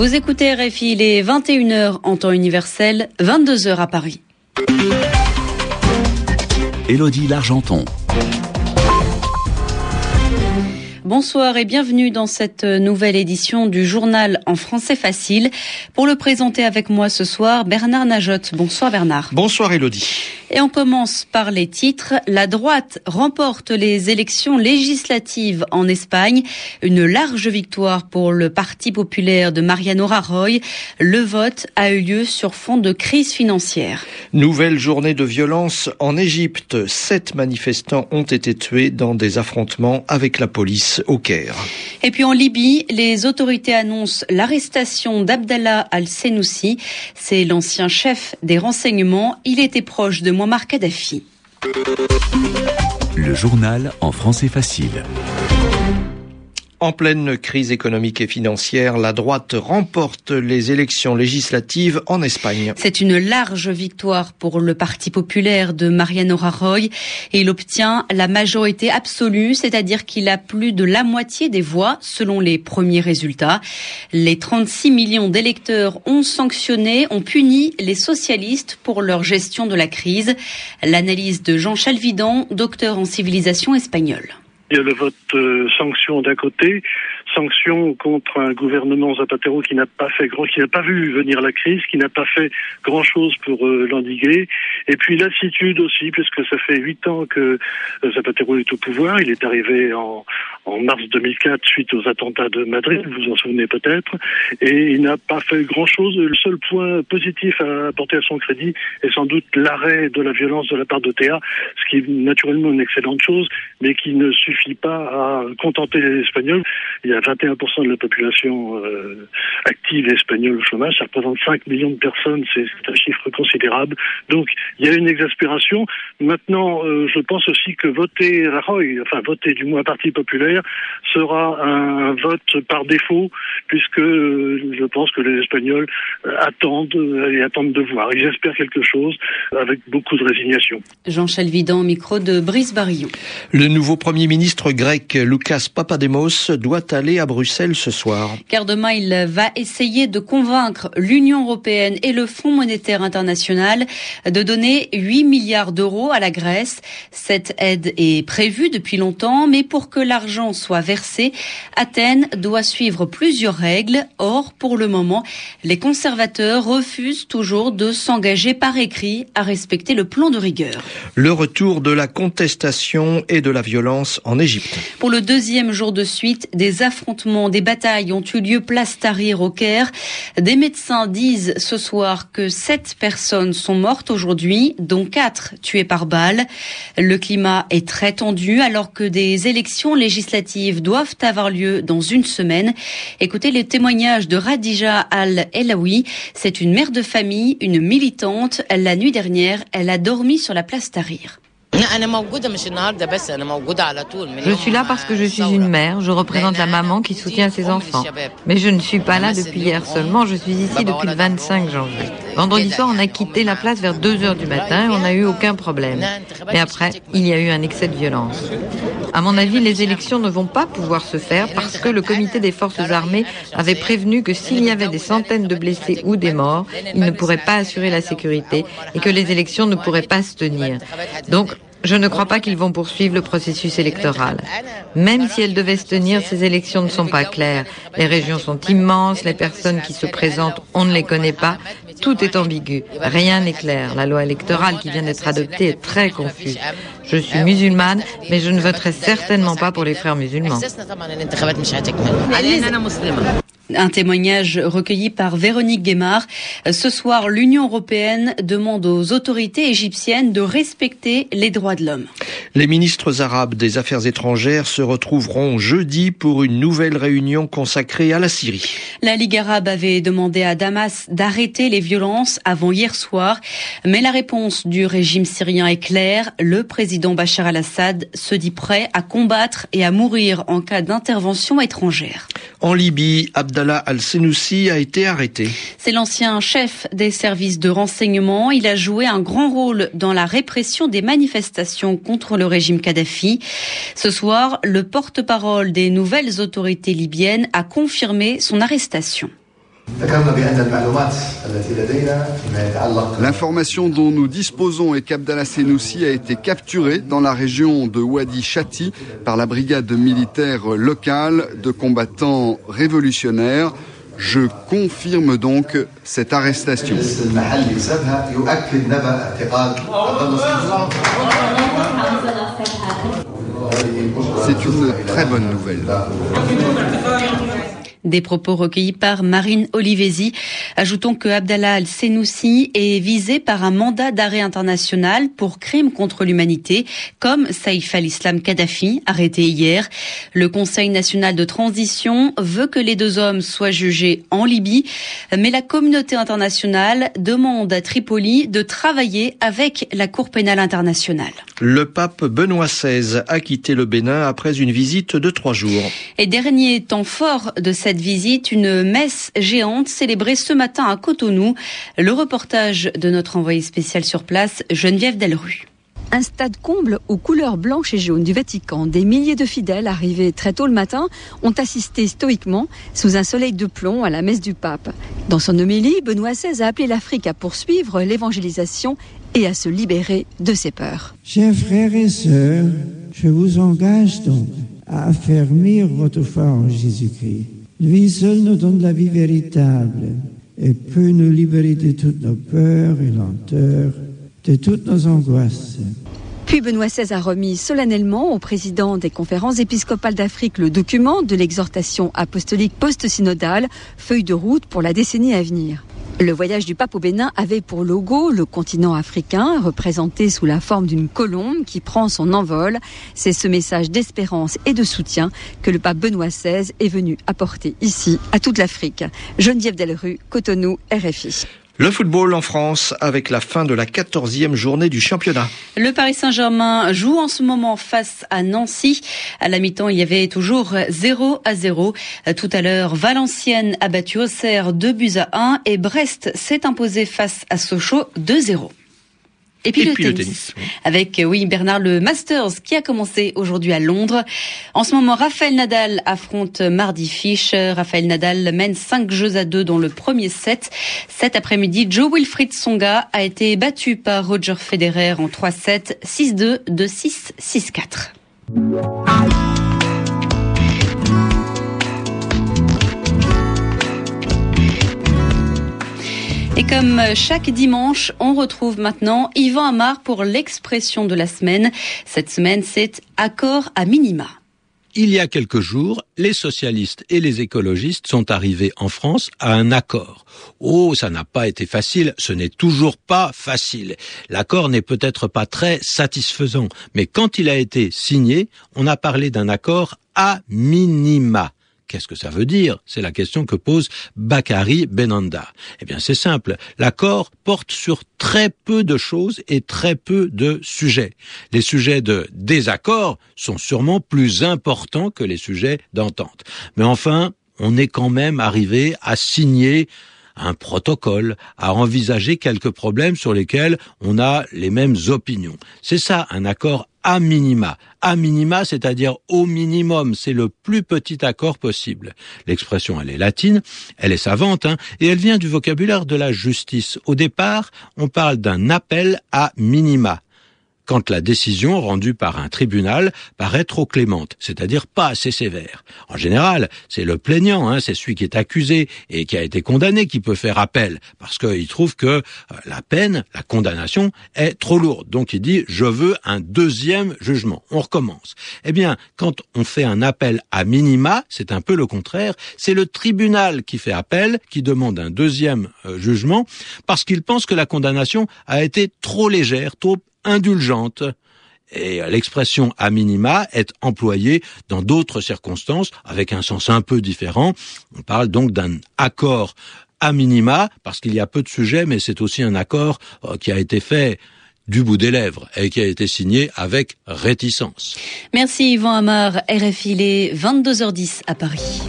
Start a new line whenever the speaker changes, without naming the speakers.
Vous écoutez RFI, il est 21h en temps universel, 22h à Paris.
Élodie Largenton.
Bonsoir et bienvenue dans cette nouvelle édition du journal en français facile. Pour le présenter avec moi ce soir, Bernard Najotte. Bonsoir Bernard.
Bonsoir Elodie.
Et on commence par les titres. La droite remporte les élections législatives en Espagne. Une large victoire pour le Parti populaire de Mariano Rajoy. Le vote a eu lieu sur fond de crise financière.
Nouvelle journée de violence en Égypte. Sept manifestants ont été tués dans des affrontements avec la police au Caire.
Et puis en Libye, les autorités annoncent l'arrestation d'Abdallah al-Senoussi. C'est l'ancien chef des renseignements. Il était proche de Muammar Kadhafi.
Le journal en français facile.
En pleine crise économique et financière, la droite remporte les élections législatives en Espagne.
C'est une large victoire pour le Parti populaire de Mariano Rajoy et il obtient la majorité absolue, c'est-à-dire qu'il a plus de la moitié des voix selon les premiers résultats. Les 36 millions d'électeurs ont sanctionné, ont puni les socialistes pour leur gestion de la crise. L'analyse de Jean Chalvidan, docteur en civilisation espagnole.
Il y a le vote euh, sanction d'un côté, sanction contre un gouvernement Zapatero qui n'a pas fait grand, qui n'a pas vu venir la crise, qui n'a pas fait grand chose pour euh, l'endiguer, et puis lassitude aussi, puisque ça fait huit ans que euh, Zapatero est au pouvoir. Il est arrivé en, en mars 2004 suite aux attentats de Madrid, vous vous en souvenez peut-être, et il n'a pas fait grand chose. Le seul point positif à apporter à son crédit est sans doute l'arrêt de la violence de la part de Théa, ce qui est naturellement une excellente chose, mais qui ne suffit pas à contenter les Espagnols. Y a 21% de la population euh, active espagnole au chômage, ça représente 5 millions de personnes, c'est un chiffre considérable. Donc il y a une exaspération. Maintenant, euh, je pense aussi que voter Rajoy, enfin voter du moins Parti populaire, sera un, vote par défaut, puisque euh, je pense que les Espagnols attendent et attendent de voir. Ils espèrent quelque chose avec beaucoup de résignation.
Jean Chalvidan, micro de Brice Barillon.
Le nouveau Premier ministre grec, Lucas Papademos, doit aller à Bruxelles ce soir.
Car demain, il va essayer de convaincre l'Union européenne et le Fonds monétaire international de donner 8 milliards d'euros à la Grèce. Cette aide est prévue depuis longtemps, mais pour que l'argent soit versé, Athènes doit suivre plusieurs règles. Or, pour le moment, les conservateurs refusent toujours de s'engager par écrit à respecter le plan de rigueur.
Le retour de la contestation et de la violence en Égypte.
Pour le deuxième jour de suite, des affrontements, des batailles ont eu lieu place Tahrir au Caire. Des médecins disent ce soir que sept personnes sont mortes aujourd'hui, dont quatre tuées par balle. Le climat est très tendu alors que des élections législatives doivent avoir lieu dans une semaine. Écoutez les témoignages de Radija Al-Elawi. C'est une mère de famille, une militante. La nuit dernière, elle a dormi sur la place Tahrir.
Je suis là parce que je suis une mère, je représente la maman qui soutient ses enfants. Mais je ne suis pas là depuis hier seulement, je suis ici depuis le 25 janvier. Vendredi soir, on a quitté la place vers 2 heures du matin et on n'a eu aucun problème. Mais après, il y a eu un excès de violence. À mon avis, les élections ne vont pas pouvoir se faire parce que le comité des forces armées avait prévenu que s'il y avait des centaines de blessés ou des morts, il ne pourrait pas assurer la sécurité et que les élections ne pourraient pas se tenir. Donc, je ne crois pas qu'ils vont poursuivre le processus électoral. Même si elles devaient se tenir, ces élections ne sont pas claires. Les régions sont immenses, les personnes qui se présentent, on ne les connaît pas. Tout est ambigu. Rien n'est clair. La loi électorale qui vient d'être adoptée est très confuse. Je suis musulmane, mais je ne voterai certainement pas pour les frères musulmans.
Un témoignage recueilli par Véronique Guémard. Ce soir, l'Union européenne demande aux autorités égyptiennes de respecter les droits de l'homme.
Les ministres arabes des Affaires étrangères se retrouveront jeudi pour une nouvelle réunion consacrée à la Syrie.
La Ligue arabe avait demandé à Damas d'arrêter les violences avant hier soir, mais la réponse du régime syrien est claire. Le président Bachar al-Assad se dit prêt à combattre et à mourir en cas d'intervention étrangère.
En Libye, Abdallah al-Senoussi a été arrêté.
C'est l'ancien chef des services de renseignement. Il a joué un grand rôle dans la répression des manifestations contre le régime Kadhafi. Ce soir, le porte-parole des nouvelles autorités libyennes a confirmé son arrestation.
L'information dont nous disposons est qu'Abdallah Senoussi a été capturé dans la région de Wadi Chati par la brigade militaire locale de combattants révolutionnaires. Je confirme donc cette arrestation. C'est une très bonne nouvelle.
Des propos recueillis par Marine Olivesi. Ajoutons que Abdallah al-Senoussi est visé par un mandat d'arrêt international pour crimes contre l'humanité, comme Saïf al-Islam Kadhafi, arrêté hier. Le Conseil national de transition veut que les deux hommes soient jugés en Libye, mais la communauté internationale demande à Tripoli de travailler avec la Cour pénale internationale.
Le pape Benoît XVI a quitté le Bénin après une visite de trois jours.
Et dernier temps fort de cette cette visite, une messe géante célébrée ce matin à Cotonou. Le reportage de notre envoyé spécial sur place, Geneviève Delru.
Un stade comble aux couleurs blanches et jaunes du Vatican. Des milliers de fidèles arrivés très tôt le matin ont assisté stoïquement sous un soleil de plomb à la messe du pape. Dans son homélie, Benoît XVI a appelé l'Afrique à poursuivre l'évangélisation et à se libérer de ses peurs.
Chers frères et sœurs, je vous engage donc à affermir votre foi en Jésus-Christ lui seul nous donne la vie véritable et peut nous libérer de toutes nos peurs et lenteurs, de toutes nos angoisses.
Puis Benoît XVI a remis solennellement au président des conférences épiscopales d'Afrique le document de l'exhortation apostolique post-synodale, feuille de route pour la décennie à venir. Le voyage du pape au Bénin avait pour logo le continent africain, représenté sous la forme d'une colombe qui prend son envol. C'est ce message d'espérance et de soutien que le pape Benoît XVI est venu apporter ici à toute l'Afrique. Geneviève Delru, Cotonou, RFI.
Le football en France avec la fin de la quatorzième journée du championnat.
Le Paris Saint-Germain joue en ce moment face à Nancy. À la mi-temps, il y avait toujours 0 à 0. Tout à l'heure, Valenciennes a battu Auxerre 2 buts à 1 et Brest s'est imposé face à Sochaux 2-0. Et puis, le, tennis. Avec, euh, oui, Bernard, le Masters qui a commencé aujourd'hui à Londres. En ce moment, Raphaël Nadal affronte Mardi Fish. Raphaël Nadal mène 5 jeux à 2 dans le premier set. Cet après-midi, Joe Wilfried Songa a été battu par Roger Federer en 3-7, 6-2, 2-6, 6-4. Comme chaque dimanche, on retrouve maintenant Yvan Amar pour l'expression de la semaine. Cette semaine, c'est accord à minima.
Il y a quelques jours, les socialistes et les écologistes sont arrivés en France à un accord. Oh, ça n'a pas été facile, ce n'est toujours pas facile. L'accord n'est peut-être pas très satisfaisant, mais quand il a été signé, on a parlé d'un accord à minima. Qu'est-ce que ça veut dire? C'est la question que pose Bakari Benanda. Eh bien, c'est simple. L'accord porte sur très peu de choses et très peu de sujets. Les sujets de désaccord sont sûrement plus importants que les sujets d'entente. Mais enfin, on est quand même arrivé à signer un protocole, à envisager quelques problèmes sur lesquels on a les mêmes opinions. C'est ça, un accord à minima. À minima, c'est-à-dire au minimum, c'est le plus petit accord possible. L'expression, elle est latine, elle est savante, hein, et elle vient du vocabulaire de la justice. Au départ, on parle d'un appel à minima quand la décision rendue par un tribunal paraît trop clémente, c'est-à-dire pas assez sévère. En général, c'est le plaignant, hein, c'est celui qui est accusé et qui a été condamné qui peut faire appel, parce qu'il trouve que euh, la peine, la condamnation est trop lourde. Donc il dit, je veux un deuxième jugement. On recommence. Eh bien, quand on fait un appel à minima, c'est un peu le contraire, c'est le tribunal qui fait appel, qui demande un deuxième euh, jugement, parce qu'il pense que la condamnation a été trop légère, trop indulgente. Et l'expression a minima est employée dans d'autres circonstances avec un sens un peu différent. On parle donc d'un accord à minima parce qu'il y a peu de sujets, mais c'est aussi un accord euh, qui a été fait du bout des lèvres et qui a été signé avec réticence.
Merci Yvan Amar, RFI, il est 22h10 à Paris.